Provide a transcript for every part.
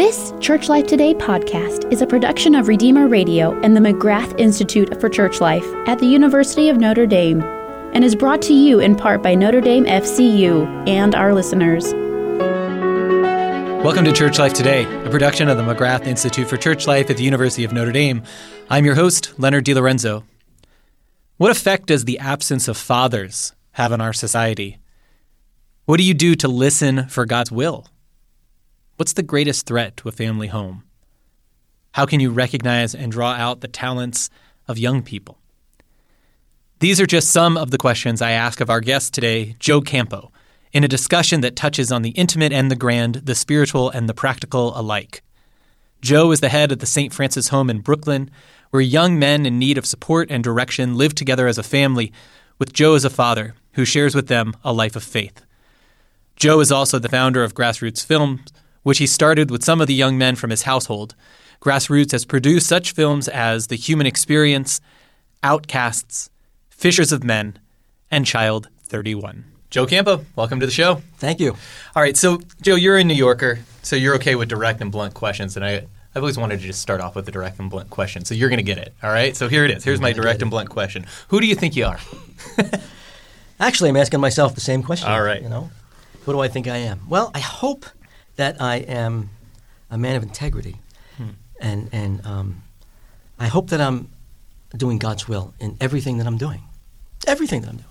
This Church Life Today podcast is a production of Redeemer Radio and the McGrath Institute for Church Life at the University of Notre Dame and is brought to you in part by Notre Dame FCU and our listeners. Welcome to Church Life Today, a production of the McGrath Institute for Church Life at the University of Notre Dame. I'm your host, Leonard DiLorenzo. What effect does the absence of fathers have on our society? What do you do to listen for God's will? What's the greatest threat to a family home? How can you recognize and draw out the talents of young people? These are just some of the questions I ask of our guest today, Joe Campo, in a discussion that touches on the intimate and the grand, the spiritual and the practical alike. Joe is the head of the St. Francis Home in Brooklyn, where young men in need of support and direction live together as a family, with Joe as a father who shares with them a life of faith. Joe is also the founder of Grassroots Films, which he started with some of the young men from his household. Grassroots has produced such films as The Human Experience, Outcasts, Fishers of Men, and Child 31. Joe Campo, welcome to the show. Thank you. All right, so Joe, you're a New Yorker, so you're okay with direct and blunt questions, and I. I've always wanted to just start off with a direct and blunt question, so you're going to get it. All right, so here it is. Here's my direct and blunt question: Who do you think you are? Actually, I'm asking myself the same question. All right. You know, who do I think I am? Well, I hope that I am a man of integrity, hmm. and and um, I hope that I'm doing God's will in everything that I'm doing, everything that I'm doing.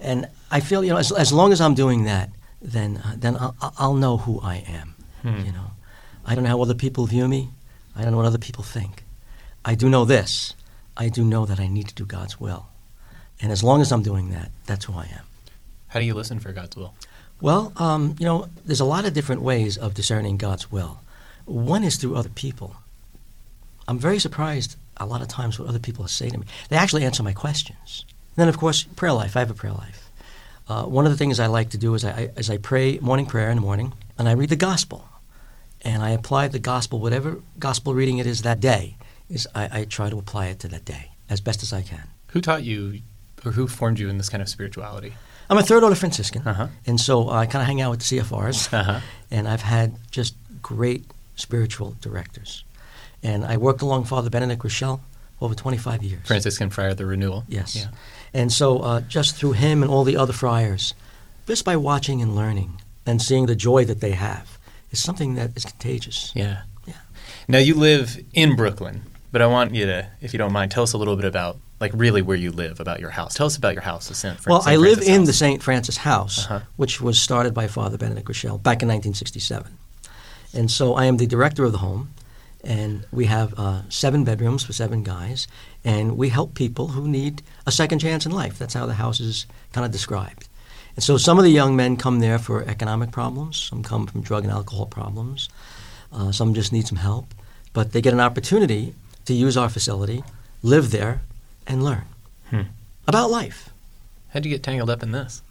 And I feel, you know, as, as long as I'm doing that, then uh, then I'll, I'll know who I am. Hmm. You know, I don't know how other people view me. I don't know what other people think. I do know this. I do know that I need to do God's will. And as long as I'm doing that, that's who I am. How do you listen for God's will? Well, um, you know, there's a lot of different ways of discerning God's will. One is through other people. I'm very surprised a lot of times what other people say to me. They actually answer my questions. And then, of course, prayer life. I have a prayer life. Uh, one of the things I like to do is I, is I pray morning prayer in the morning, and I read the gospel and I apply the gospel, whatever gospel reading it is that day, is I, I try to apply it to that day as best as I can. Who taught you, or who formed you in this kind of spirituality? I'm a third order Franciscan, uh-huh. and so I kind of hang out with the CFRs, uh-huh. and I've had just great spiritual directors. And I worked along Father Benedict Groeschel over 25 years. Franciscan friar of the Renewal. Yes. Yeah. And so uh, just through him and all the other friars, just by watching and learning and seeing the joy that they have, is something that is contagious. Yeah. Yeah. Now you live in Brooklyn, but I want you to, if you don't mind, tell us a little bit about like really where you live, about your house. Tell us about your house, the St. Well, St. I live in the St. Francis House, uh-huh. which was started by Father Benedict Groeschel back in 1967. And so I am the director of the home, and we have uh, seven bedrooms for seven guys, and we help people who need a second chance in life. That's how the house is kind of described. And so some of the young men come there for economic problems, some come from drug and alcohol problems, uh, some just need some help. But they get an opportunity to use our facility, live there, and learn hmm. about life. How'd you get tangled up in this?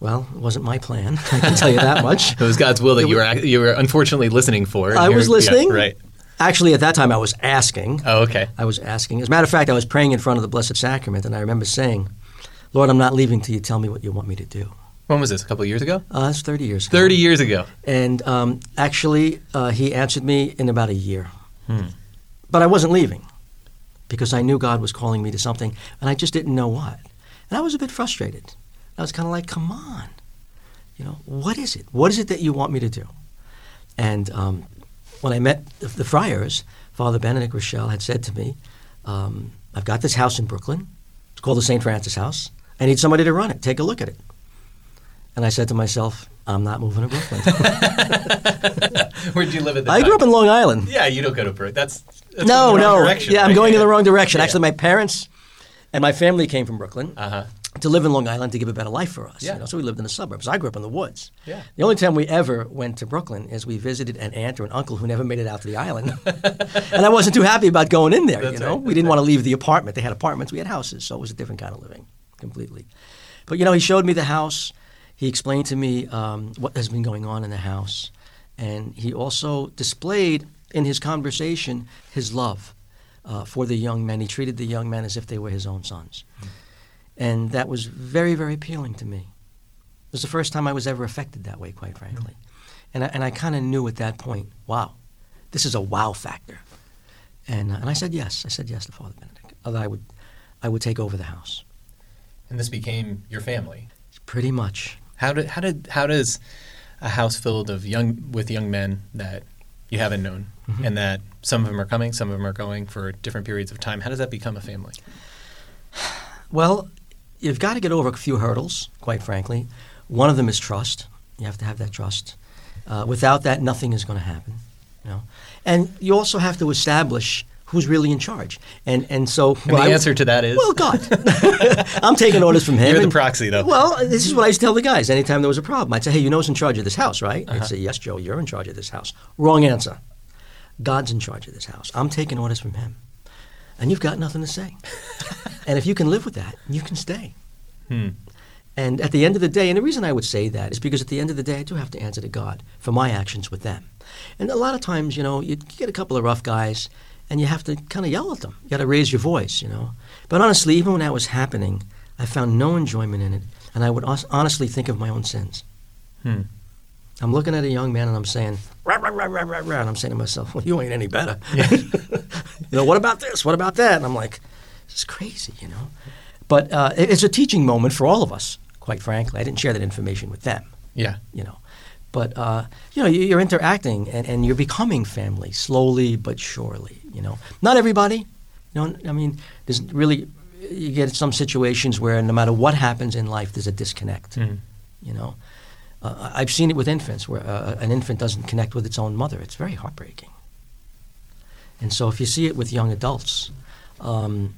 Well, it wasn't my plan. I can tell you that much. it was God's will that you were you were unfortunately listening for. I was listening. Yeah, right. Actually, at that time, I was asking. Oh, okay. I was asking. As a matter of fact, I was praying in front of the Blessed Sacrament, and I remember saying, Lord, I'm not leaving till you tell me what you want me to do. When was this? A couple of years ago? Uh, it's 30 years ago. 30 years ago. And um, actually, uh, he answered me in about a year. Hmm. But I wasn't leaving because I knew God was calling me to something, and I just didn't know what. And I was a bit frustrated. I was kind of like, come on. You know, what is it? What is it that you want me to do? And um, when I met the, the, friars, Father Benedict Groeschel had said to me, um, I've got this house in Brooklyn. It's called the St. Francis House. I need somebody to run it. Take a look at it. And I said to myself, I'm not moving to Brooklyn. Where did you live at the I time? grew up in Long Island. Yeah, you don't go to Brooklyn. That's, that's no, no. Direction, yeah. I'm going in the wrong direction. Yeah. Actually, my parents and my family came from Brooklyn. Uh-huh. To live in Long Island to give a better life for us. Yeah. You know? So we lived in the suburbs. I grew up in the woods. Yeah. The only time we ever went to Brooklyn is we visited an aunt or an uncle who never made it out to the island. and I wasn't too happy about going in there, That's you know. Right. We didn't want to leave the apartment. They had apartments, we had houses, so it was a different kind of living completely. But you know, he showed me the house. He explained to me um, what has been going on in the house, and he also displayed in his conversation his love uh, for the young men. He treated the young men as if they were his own sons, mm. and that was very, very appealing to me. It was the first time I was ever affected that way, quite frankly. Mm. And I, and I kind of knew at that point, wow, this is a wow factor. And, uh, and I said yes. I said yes to Father Benedict. That I would, I would take over the house. And this became your family. Pretty much. How did how did how does a house filled of young with young men that you haven't known Mm-hmm. and that some of them are coming, some of them are going for different periods of time. How does that become a family? Well, you've got to get over a few hurdles, quite frankly. One of them is trust. You have to have that trust. Uh, without that, nothing is going to happen. You know, and you also have to establish who's really in charge. And and so And well, the I- answer to that is well, God. I'm taking orders from him. You're the proxy, though. Well, this is what I used to tell the guys. Anytime there was a problem, I'd say, "Hey, you know who's in charge of this house, right?" Uh-huh. They'd say, "Yes, Joe, you're in charge of this house." Wrong answer. God's in charge of this house. I'm taking orders from Him, and you've got nothing to say. and if you can live with that, you can stay. Hmm. And at the end of the day, and the reason I would say that is because at the end of the day, I do have to answer to God for my actions with them. And a lot of times, you know, you get a couple of rough guys, and you have to kind of yell at them. You got to raise your voice, you know. But honestly, even when that was happening, I found no enjoyment in it, and I would hon- honestly think of my own sins. Hmm. I'm looking at a young man and I'm saying, rah, rah, rah, rah, rah, rah, and I'm saying to myself, well, you ain't any better. you know, what about this? What about that? And I'm like, this is crazy, you know. But uh, it's a teaching moment for all of us, quite frankly. I didn't share that information with them, Yeah. you know. But, uh, you know, you- you're interacting and, and you're becoming family slowly but surely, you know. Not everybody, you know, I mean, there's really, you get some situations where no matter what happens in life, there's a disconnect Hmm. you know. Uh, I've seen it with infants where uh, an infant doesn't connect with its own mother. It's very heartbreaking. And so if you see it with young adults, um,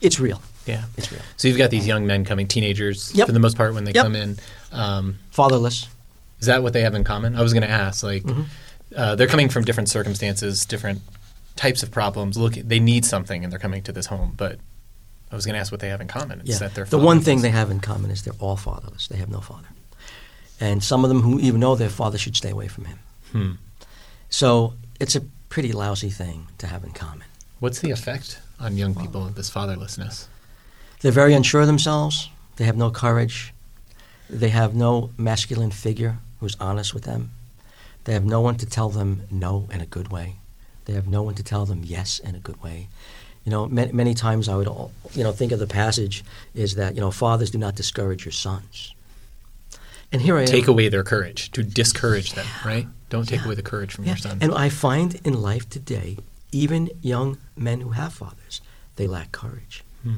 it's real. Yeah. It's real. So you've got these young men coming, teenagers Yep. for the most part when they Yep. come in. Um, Fatherless. Is that what they have in common? I was going to ask. Like, Mm-hmm. uh, they're coming from different circumstances, different types of problems. Look, they need something, and they're coming to this home. But I was going to ask what they have in common. It's Yeah. that they're The one thing they have in common is they're all fatherless. They have no father. And some of them who even know their father should stay away from him. Hmm. So it's a pretty lousy thing to have in common. What's the effect on young people of this fatherlessness? They're very unsure of themselves. They have no courage. They have no masculine figure who's honest with them. They have no one to tell them no in a good way. They have no one to tell them yes in a good way. You know, many, many times I would, you know, think of the passage is that you know, fathers do not discourage your sons. And here I am. Take away their courage, to discourage them, right? Don't take Yeah. away the courage from Yeah. your sons. And I find in life today, even young men who have fathers, they lack courage. Hmm.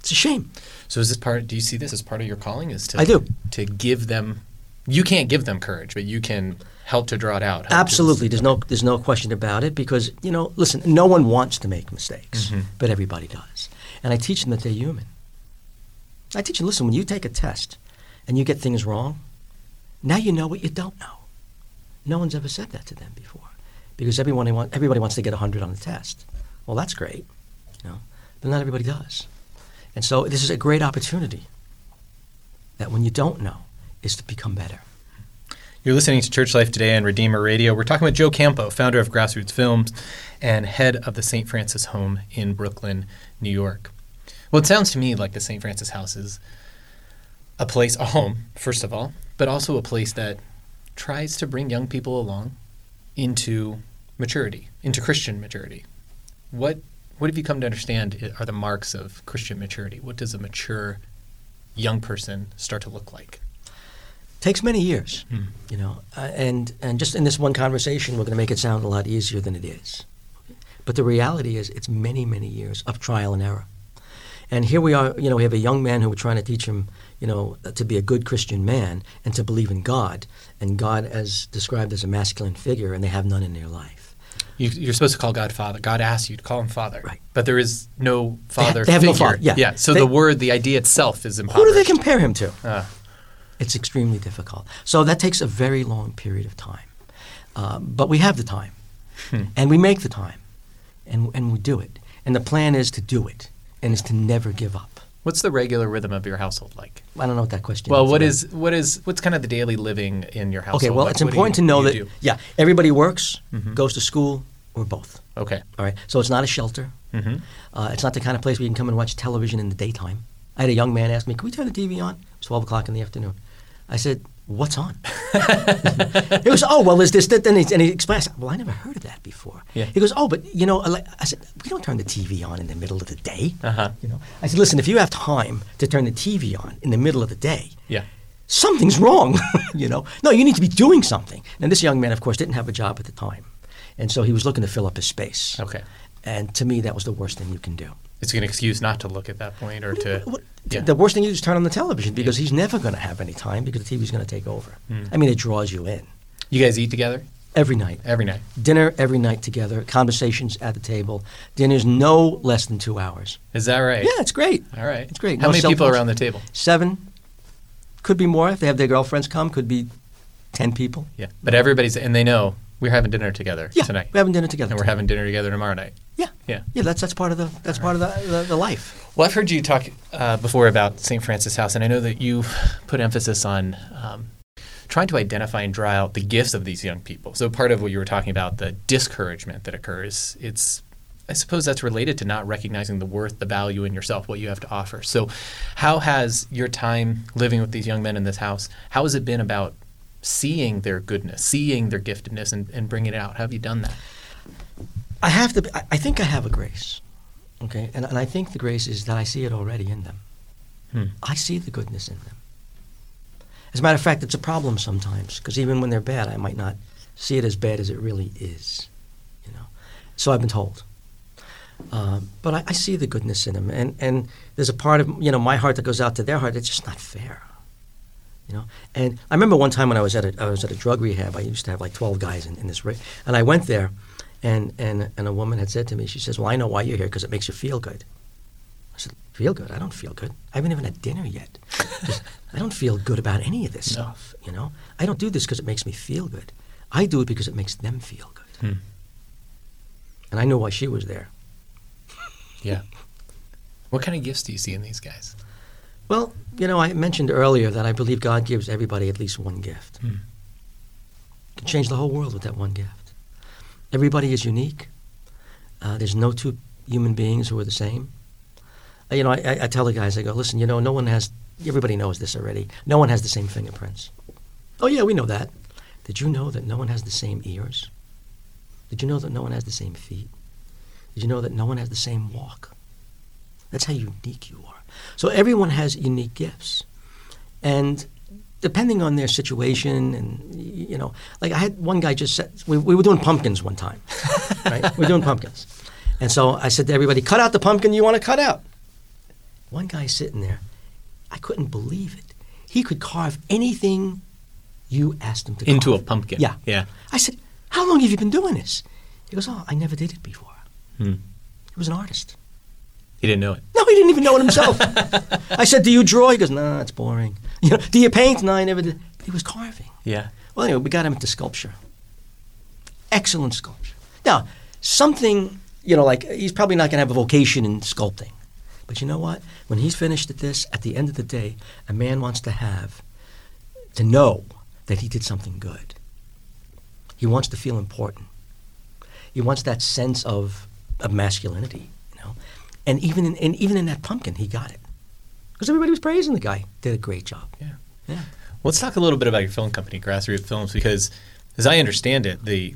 It's a shame. So is this part? Do you see this as part of your calling? Is to I do. to give them. You can't give them courage, but you can help to draw it out. Absolutely, there's no there's no question about it because you know, listen, no one wants to make mistakes, Mhm. but everybody does, and I teach them that they're human. I teach them, listen, when you take a test and you get things wrong, now you know what you don't know. No one's ever said that to them before, because everyone want, everybody wants to get 100 on the test. Well, that's great, you know, but not everybody does, and so this is a great opportunity. That when you don't know, is to become better. You're listening to Church Life Today on Redeemer Radio. We're talking with Joe Campo, founder of Grassroots Films and head of the St. Francis Home in Brooklyn, New York. Well, it sounds to me like the St. Francis House is a place, a home, first of all, but also a place that tries to bring young people along into maturity, into Christian maturity. What what have you come to understand are the marks of Christian maturity? What does a mature young person start to look like? Takes many years, Hmm. you know, uh, and and just in this one conversation, we're going to make it sound a lot easier than it is. But the reality is, it's many, many years of trial and error. And here we are, you know, we have a young man who we're trying to teach him, you know, to be a good Christian man and to believe in God, and God as described as a masculine figure, and they have none in their life. You, you're supposed to call God Father. God asks you to call Him Father, Right. But there is no Father. they have no father, yeah. yeah. So They- the word, the idea itself is Who impoverished. do they compare him to? Ah. It's extremely difficult. So that takes a very long period of time. Uh, but we have the time, Hmm. and we make the time, and, and we do it. And the plan is to do it, and is to never give up. What's the regular rhythm of your household like? I don't know what that question Well, is. what is what is what's kind of the daily living in your household? Okay, well, Like, it's important you- to know that, do? yeah, everybody works, Mhm. goes to school, or both. Okay. All right, so it's not a shelter. hmm Uh, it's not the kind of place where you can come and watch television in the daytime. I had a young man ask me, "Can we turn the TV on?" It was twelve o'clock in the afternoon. I said, "What's on?" he goes, oh well, there's this, that, and he, and he explains. Well, I never heard of that before. Yeah. He goes, oh, but you know, I said, we don't turn the TV on in the middle of the day. Uh-huh. You know, I said, listen, if you have time to turn the TV on in the middle of the day, Yeah. something's wrong. you know, no, you need to be doing something. And this young man, of course, didn't have a job at the time, and so he was looking to fill up his space. Okay. And to me, that was the worst thing you can do. It's an excuse not to look at that point or to. What- Yeah. The worst thing you do is turn on the television because he's never going to have any time because the TV's going to take over. Hmm. I mean, it draws you in You guys eat together every night. every night. Dinner every night together, conversations at the table. Dinner's no less than two hours. Is that right? Yeah, it's great. All right. It's great. How No many people around the table? Seven. Could be more if they have their girlfriends come. Could be ten people. Yeah. But everybody's and they know we're having dinner together Yeah, tonight. we're having dinner together. and we're having dinner together tomorrow night. yeah, Yeah. yeah. That's that's part of the that's part of the, the, the life. Well, I've heard you talk uh, before about St. Francis House, and I know that you put emphasis on um, trying to identify and draw out the gifts of these young people. So part of what you were talking about, the discouragement that occurs, it's I suppose that's related to not recognizing the worth, the value in yourself, what you have to offer. So, how has your time living with these young men in this house? How has it been about seeing their goodness, seeing their giftedness, and, and bringing it out? How have you done that? I have to. I, I think I have a grace. Okay, and, and I think the grace is that I see it already in them. Hmm. I see the goodness in them. As a matter of fact, it's a problem sometimes because even when they're bad, I might not see it as bad as it really is. You know, so I've been told. Um, but I, I see the goodness in them, and, and there's a part of you know my heart that goes out to their heart. It's just not fair. You know, and I remember one time when I was at a I was at a drug rehab. I used to have like twelve guys in, in this, re- and I went there, and, and and a woman had said to me, she says, "Well, I know why you're here because it makes you feel good." I said, "Feel good? I don't feel good. I haven't even had dinner yet. Just- I don't feel good about any of this No. stuff. You know, I don't do this because it makes me feel good. I do it because it makes them feel good." Hmm. And I knew why she was there. Yeah. What kind of gifts do you see in these guys? Well, you know, I mentioned earlier that I believe God gives everybody at least one gift. Hmm. Can change the whole world with that one gift. Everybody is unique. Uh, there's no two human beings who are the same. Uh, you know, I, I, I tell the guys, I go, listen, you know, no one has. Everybody knows this already. No one has the same fingerprints. Oh yeah, we know that. Did you know that no one has the same ears? Did you know that no one has the same feet? Did you know that no one has the same walk? That's how unique you are. So everyone has unique gifts. And depending on their situation and you know, like I had one guy just said we, we were doing pumpkins one time. Right? we are doing pumpkins. And so I said to everybody, cut out the pumpkin you want to cut out. One guy sitting there, I couldn't believe it. He could carve anything you asked him to Into a pumpkin. Yeah. Yeah. I said, How long have you been doing this? He goes, Oh, I never did it before. Hmm. He was an artist. He didn't know it. No, he didn't even know it himself. I said, "Do you draw?" He goes, "No, it's boring." You know, "Do you paint?" No, I never did. He was carving. Yeah. Well, anyway, we got him into sculpture. Excellent sculpture. Now, something you know, like he's probably not going to have a vocation in sculpting, but you know what? When he's finished at this, at the end of the day, a man wants to have to know that he did something good. He wants to feel important. He wants that sense of of masculinity. And even in, and even in that pumpkin, he got it because everybody was praising the guy. Did a great job. Yeah. Yeah. Let's talk a little bit about your film company, Grassroots Films, because as I understand it, the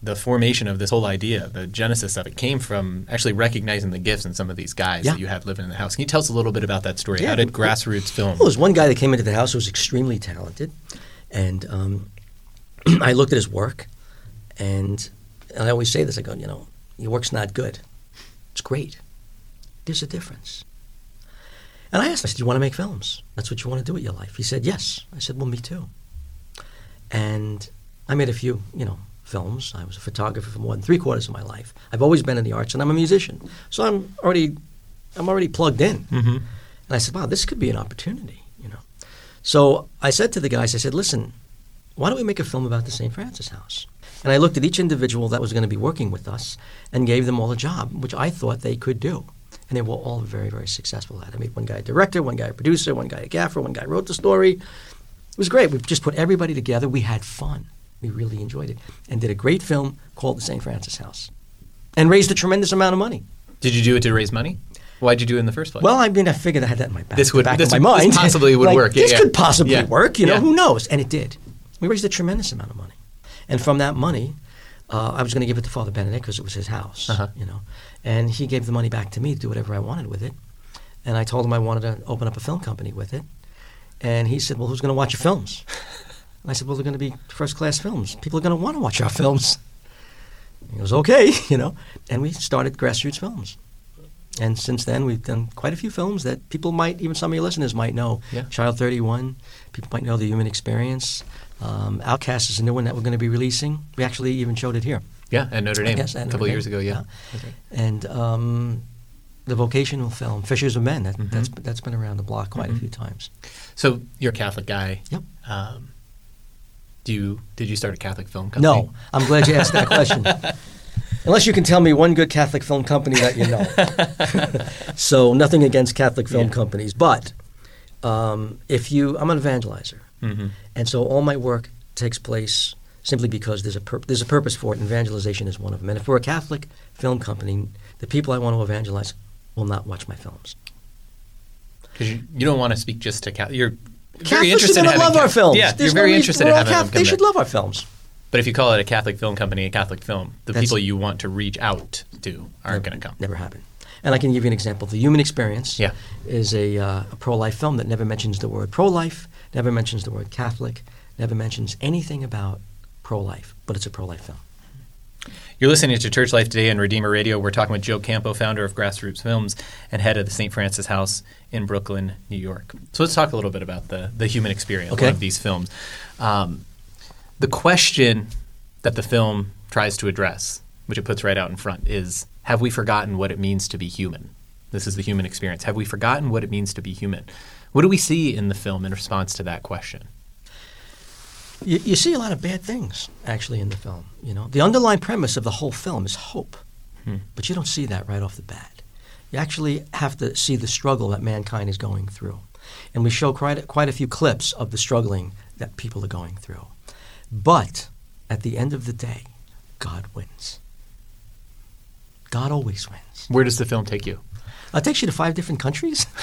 the formation of this whole idea, the genesis of it, came from actually recognizing the gifts in some of these guys Yeah. that you had living in the house. Can you tell us a little bit about that story? Yeah. How did Grassroots Film? Well, there was one guy that came into the house who was extremely talented, and um, I looked at his work, and, and I always say this: I go, you know, your work's not good. It's great. There's a difference. And I asked, him, I said, "Do you want to make films? That's what you want to do with your life?" He said, "Yes." I said, "Well, me too." And I made a few, you know, films. I was a photographer for more than three quarters of my life. I've always been in the arts, and I'm a musician, so I'm already, I'm already plugged in. Mm-hmm. And I said, wow, this could be an opportunity, you know. So I said to the guys, I said, listen, why don't we make a film about the St. Francis House? And I looked at each individual that was going to be working with us and gave them all a job, which I thought they could do. And they were all very, very successful at it. I made one guy a director, one guy a producer, one guy a gaffer, one guy wrote the story. It was great. We just put everybody together. We had fun. We really enjoyed it. And did a great film called The St. Francis House. And raised a tremendous amount of money. Did you do it to raise money? Why'd you do it in the first place? Well, I mean, I figured I had that in my back, This would- back this of my would- this mind. possibly would Like, work. Yeah, this yeah. could possibly Yeah. work. You know, who knows? And it did. We raised a tremendous amount of money, and from that money, uh, I was going to give it to Father Benedict because it was his house, Uh-huh. you know, and he gave the money back to me to do whatever I wanted with it. And I told him I wanted to open up a film company with it, and he said, "Well, who's going to watch your films?" And I said, "Well, they're going to be first-class films. People are going to want to watch our films." He goes, "Okay," you know, and we started Grassroots Films. And since then, we've done quite a few films that people might, even some of your listeners might know. Yeah. Child 31, people might know The Human Experience. Um, Outcast is a new one that we're going to be releasing. We actually even showed it here. Yeah, at Notre Dame Yes, a couple Notre of years Dame. ago. Yeah. Yeah. Right. And um, the vocational film, Fishers of Men, that, Mhm. that's, that's been around the block quite Mhm. a few times. So you're a Catholic guy. Yep. Um, do you did you start a Catholic film company? No, I'm glad you asked that question. Unless you can tell me one good Catholic film company that you know. so nothing against Catholic film Yeah. companies, but um, if you, I'm an evangelizer, hmm and so all my work takes place simply because there's a pur- there's a purpose for it. and Evangelization is one of them. And if we're a Catholic film company, the people I want to evangelize will not watch my films. Because you, you don't want to speak just to Catholic. You're very interested in having love our films. Yeah, There's you're very reason- interested in having them Catholic- They should love our films. But if you call it a Catholic film company, a Catholic film, the That's- people you want to reach out to aren't going to come. Never happened. And I can give you an example. The Human Experience Yeah. is a, uh, a pro-life film that never mentions the word pro-life, never mentions the word Catholic, never mentions anything about pro-life, but it's a pro-life film. You're listening to Church Life Today on Redeemer Radio. We're talking with Joe Campo, founder of Grassroots Films and head of the St. Francis House in Brooklyn, New York. So let's talk a little bit about the, the human experience Okay. of these films. Um, the question that the film tries to address, which it puts right out in front, is have we forgotten what it means to be human? This is the human experience. Have we forgotten what it means to be human? What do we see in the film in response to that question? You, you see a lot of bad things actually in the film. You know, the underlying premise of the whole film is hope, Hmm. but you don't see that right off the bat. You actually have to see the struggle that mankind is going through, and we show quite a, quite a few clips of the struggling that people are going through. But at the end of the day, God wins. God always wins. Where does the film take you? Uh, it takes you to five different countries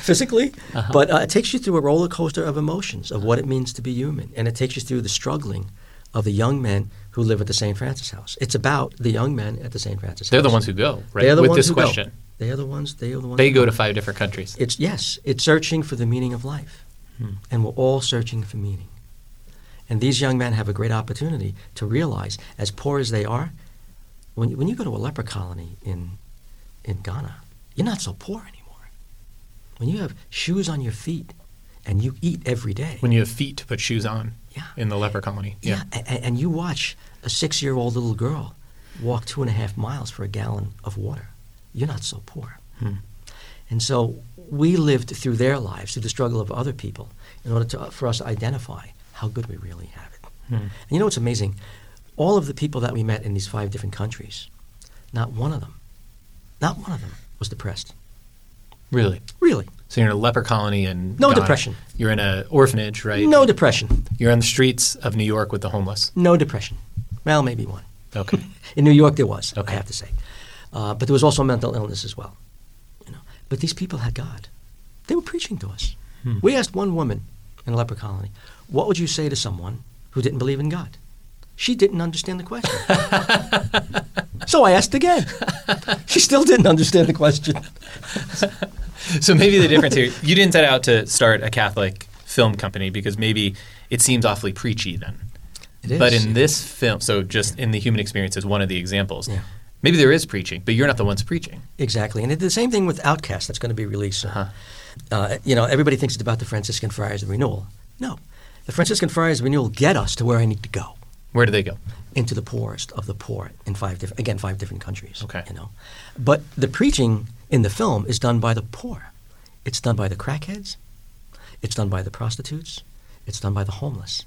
physically, Uh-huh. but uh, it takes you through a roller coaster of emotions of what it means to be human. And it takes you through the struggling of the young men who live at the St. Francis House. It's about the young men at the St. Francis They're House. the ones who go, right? They're the With ones this who go. question. They are the ones. They are the ones. They who go to five different countries. It's yes. It's searching for the meaning of life, Hmm. and we're all searching for meaning. And these young men have a great opportunity to realize, as poor as they are, when you, when you go to a leper colony in in Ghana, you're not so poor anymore. When you have shoes on your feet and you eat every day, When you have feet to put shoes on yeah, in the leper colony. yeah, a- and you watch a six-year-old little girl walk two and a half miles for a gallon of water, you're not so poor. Hmm. And so we lived through their lives, through the struggle of other people, in order to, for us to identify how good we really have it. Hmm. And you know what's amazing? All of the people that we met in these five different countries, not one of them, not one of them was depressed. Really? Really. So you're in a leper colony and No depression. You're in an orphanage, right? No depression. You're on the streets of New York with the homeless. No depression. Well, maybe one. Okay. In New York, there was, Okay. I have to say. Uh, but there was also mental illness as well. You know. But these people had God. They were preaching to us. Hmm. We asked one woman in a leper colony, what would you say to someone who didn't believe in God? She didn't understand the question. so I asked again. She still didn't understand the question. so maybe the difference here, you didn't set out to start a Catholic film company because maybe it seems awfully preachy then. It is. But in this film, so just in the human experience is one of the examples. Yeah. Maybe there is preaching, but you're not the ones preaching. Exactly. And it- the same thing with Outcast that's going to be released. Uh-huh. Uh, you know, everybody thinks it's about the Franciscan Friars of Renewal. No. The Franciscan Friars of Renewal get us to where I need to go. Where do they go? into the poorest of the poor in five different again five different countries. Okay. you know, but the preaching in the film is done by the poor. It's done by the crackheads. It's done by the prostitutes. It's done by the homeless.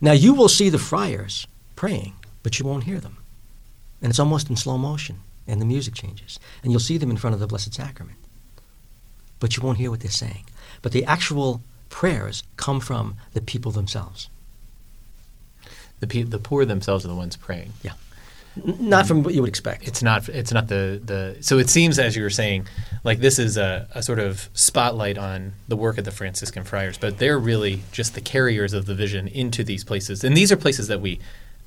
Now you will see the friars praying, but you won't hear them, and it's almost in slow motion, and the music changes, and you'll see them in front of the Blessed Sacrament, but you won't hear what they're saying. But the actual prayers come from the people themselves. The pe- the poor themselves are the ones praying. Yeah. Not from what you would expect. it's not it's not the the so it seems as you were saying like this is a, a sort of spotlight on the work of the franciscan friars but they're really just the carriers of the vision into these places and these are places that we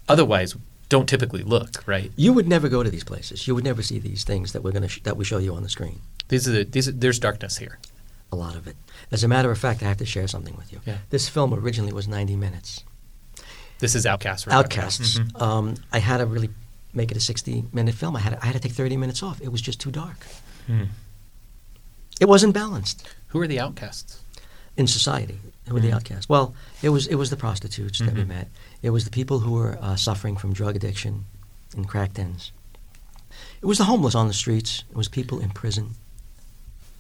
otherwise don't typically look right you would never go to these places. You would never see these things that we're going to sh- that we show you on the screen. these are the, these are, there's darkness here A lot of it. As a matter of fact, I have to share something with you. Yeah. This film originally was 90 minutes. This is outcast we're talking about. Outcasts. Mhm. Um, I had to really make it a 60 minute film. I had to, I had to take 30 minutes off. It was just too dark. Hmm. It wasn't balanced who are the outcasts in society. Who were the Mhm. outcasts? Well, it was it was the prostitutes that we Mhm. met. It was the people who were uh, suffering from drug addiction in crack dens. It was the homeless on the streets. It was people in prison.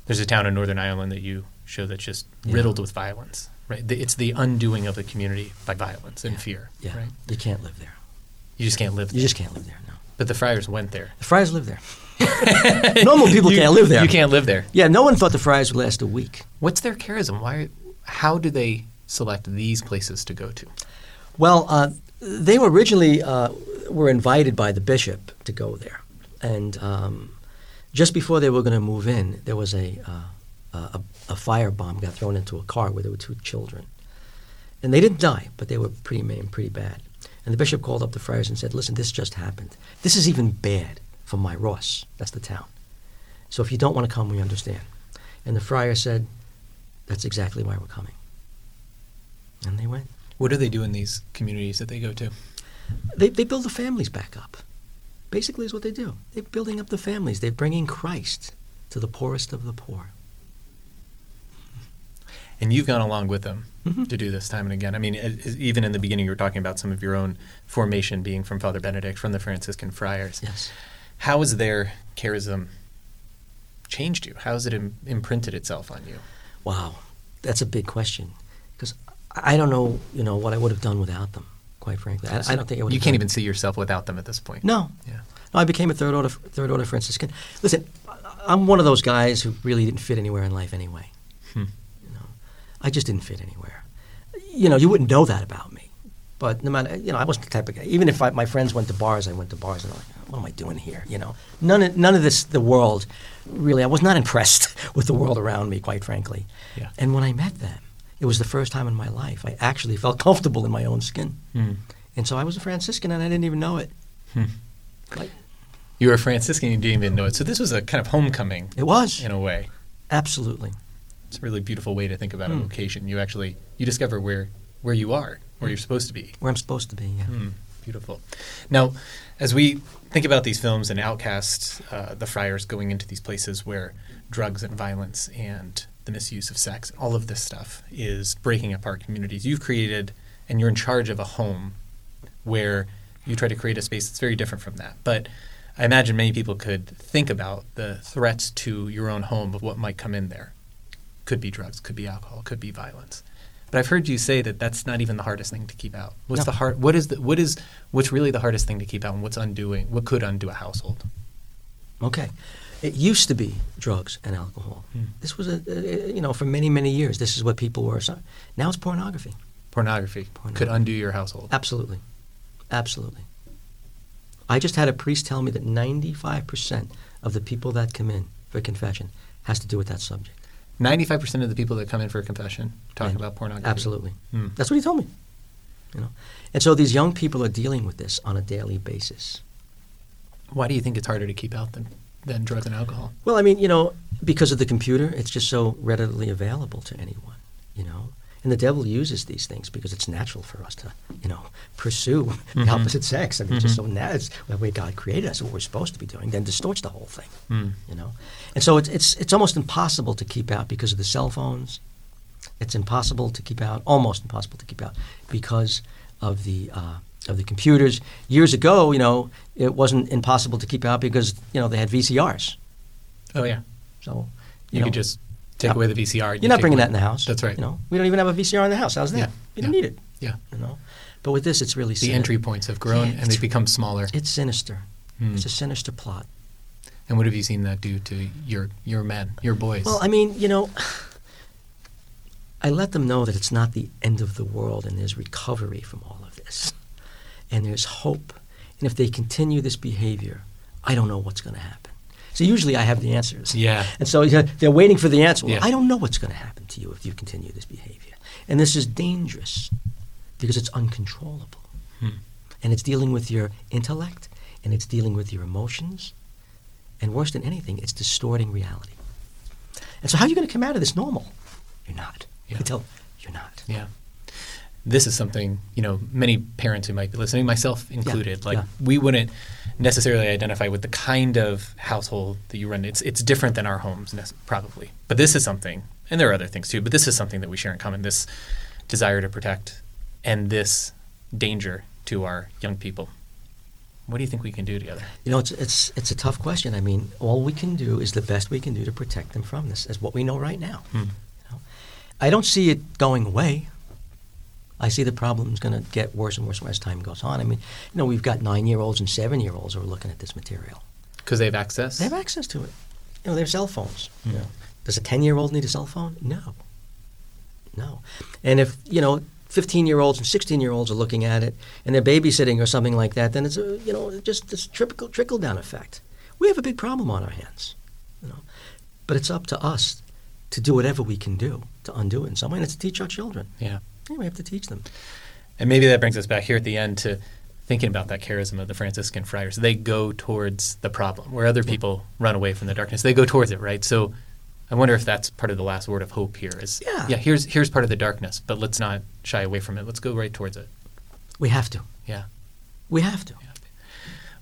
there's a town in northern ireland that you show that's just Yeah. riddled with violence right it's the undoing of the community by violence and fear Yeah, right you can't live there. you just can't live There. You just can't live there. No, but the friars went there the Friars live there. Normal people You- can't live there. you can't live there Yeah, no one thought the Friars would last a week. What's their charism? Why? How do they select these places to go to? Well, uh, they were originally uh, were invited by the bishop to go there, and um, just before they were going to move in, there was a, uh, a a firebomb got thrown into a car where there were two children, and they didn't die, but they were pretty maimed, pretty bad. And the bishop called up the friars and said, "Listen, this just happened. This is even bad for Moyross. That's the town. So if you don't want to come, we understand." And the friar said, "That's exactly why we're coming." And they went. What do they do in these communities that they go to? They, they build the families back up. Basically, is what they do. They're building up the families. They're bringing Christ to the poorest of the poor. And you've gone along with them Mhm. to do this time and again. I mean, even in the beginning, you were talking about some of your own formation being from Father Benedict, from the Franciscan friars. Yes. How has their charism changed you? How has it Im- imprinted itself on you? Wow, that's a big question because I don't know, you know, what I would have done without them. Quite frankly, I, I don't think I would. You can't even see yourself without them at this point. No, Yeah. no. I became a third order third order Franciscan. Listen, I'm one of those guys who really didn't fit anywhere in life anyway. Hmm. I just didn't fit anywhere. You know, you wouldn't know that about me. But no matter, you know, I wasn't the type of guy. Even if I, my friends went to bars, I went to bars, and I'm like, what am I doing here? You know, none of none of this, the world, really. I was not impressed with the world around me, quite frankly. Yeah. And when I met them, it was the first time in my life I actually felt comfortable in my own skin. Hmm. And so I was a Franciscan, and I didn't even know it. Hmm. Like You were a Franciscan, and you didn't even know it. So this was a kind of homecoming it was in a way. absolutely. It's a really beautiful way to think about a location. You actually you discover where where you are, where you're supposed to be. where I'm supposed to be. Yeah. Hmm, beautiful. Now, as we think about these films and outcasts, uh, the friars going into these places where drugs and violence and the misuse of sex, all of this stuff is breaking apart communities. You've created, and you're in charge of a home where you try to create a space that's very different from that. But I imagine many people could think about the threats to your own home of what might come in there. Could be drugs, could be alcohol, could be violence. But I've heard you say that that's not even the hardest thing to keep out. What's No. the hard? What is the, what is what's really the hardest thing to keep out, and what's undoing? What could undo a household? Okay. It used to be drugs and alcohol. Hmm. This was a, a, you know, for many, many years, this is what people were. Now it's pornography. Pornography, could undo your household. Absolutely. Absolutely. I just had a priest tell me that 95% of the people that come in for confession has to do with that subject. Ninety-five percent of the people that come in for a confession talk Yeah. about pornography. Absolutely. Hmm. That's what he told me. You know, and so these young people are dealing with this on a daily basis. Why do you think it's harder to keep out than than drugs and alcohol? Well, I mean, you know, because of the computer, it's just so readily available to anyone, you know. And the devil uses these things because it's natural for us to, you know, pursue Mhm. the opposite sex. I mean, it's just so that's the way God created us, what we're supposed to be doing, then distorts the whole thing, Hmm. you know. And so it's, it's, it's almost impossible to keep out because of the cell phones. It's impossible to keep out, almost impossible to keep out because of the, uh, of the computers. Years ago, you know, it wasn't impossible to keep out because, you know, they had VCRs. Oh yeah, So you, know, could just take away the VCR. You're not bringing away- that in the house. That's right. You know, we don't even have a VCR in the house. How's that? Yeah. You don't need it. Yeah, You know, but with this, it's really the entry points have grown and they've become smaller. It's sinister. Hmm. It's a sinister plot. And what have you seen that do to your your men, your boys? Well, I mean, you know, I let them know that it's not the end of the world and there's recovery from all of this, and there's hope. And if they continue this behavior, I don't know what's going to happen. So usually I have the answers. Yeah. And so they're waiting for the answer. Well, Yeah. I don't know what's going to happen to you if you continue this behavior. And this is dangerous because it's uncontrollable. Hmm. And it's dealing with your intellect and it's dealing with your emotions. And worse than anything, it's distorting reality. And so, how are you going to come out of this normal? You're not. Yeah. You tell you're not. Yeah. This is something, you know, many parents who might be listening, myself included, like yeah. we wouldn't necessarily identify with the kind of household that you run. It's it's different than our homes, probably. But this is something, and there are other things too, but this is something that we share in common this desire to protect and this danger to our young people. What do you think we can do together? You know, it's, it's, it's a tough question. I mean, all we can do is the best we can do to protect them from this, as what we know right now. Hmm. You know? I don't see it going away. I see the problem is going to get worse and worse as time goes on. I mean, you know, we've got nine year olds and seven year olds who are looking at this material. Because they have access? They have access to it. You know, they have cell phones. You Hmm. know. Does a 10 year old need a cell phone? No. No. And if, you know, 15 year olds and 16 year olds are looking at it and they're babysitting or something like that, then it's, a, you know, just this trickle, trickle down effect. We have a big problem on our hands. You know. But it's up to us to do whatever we can do to undo it in some way, and it's to teach our children. yeah. Yeah, we have to teach them. And maybe that brings us back here at the end to thinking about that charism of the Franciscan friars. They go towards the problem where other people run away from the darkness. They go towards it, right? So I wonder if that's part of the last word of hope here is Yeah. yeah, here's here's part of the darkness, but let's not shy away from it. Let's go right towards it. We have to. Yeah. We have to.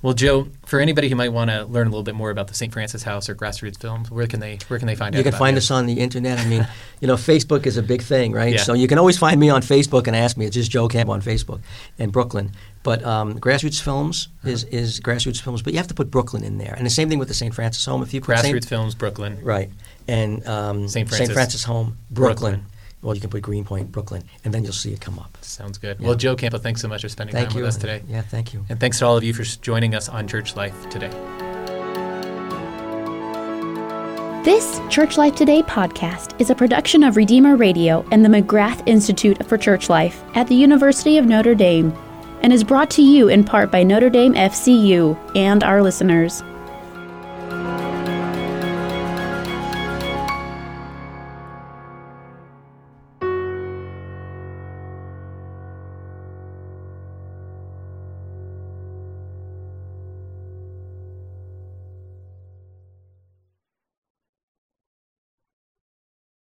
Well, Joe, for anybody who might want to learn a little bit more about the St. Francis House or Grassroots Films, where can they where can they find out? You can find you? us on the internet. I mean, you know, Facebook is a big thing, right? Yeah. So you can always find me on Facebook and ask me. It's just Joe Camp on Facebook in Brooklyn. But um, Grassroots Films is, Uh-huh. is Grassroots Films, but you have to put Brooklyn in there. And the same thing with the St. Francis Home. If you Grassroots St. Films, Brooklyn. right, and um, St. St. Francis- Francis Home, Brooklyn. Brooklyn. Well, you can put Greenpoint, Brooklyn, and then you'll see it come up. Sounds good. Yeah. Well, Joe Campo, thanks so much for spending Thank time you. with us today. Yeah, thank you. And thanks to all of you for joining us on Church Life today. This Church Life Today podcast is a production of Redeemer Radio and the McGrath Institute for Church Life at the University of Notre Dame and is brought to you in part by Notre Dame FCU and our listeners.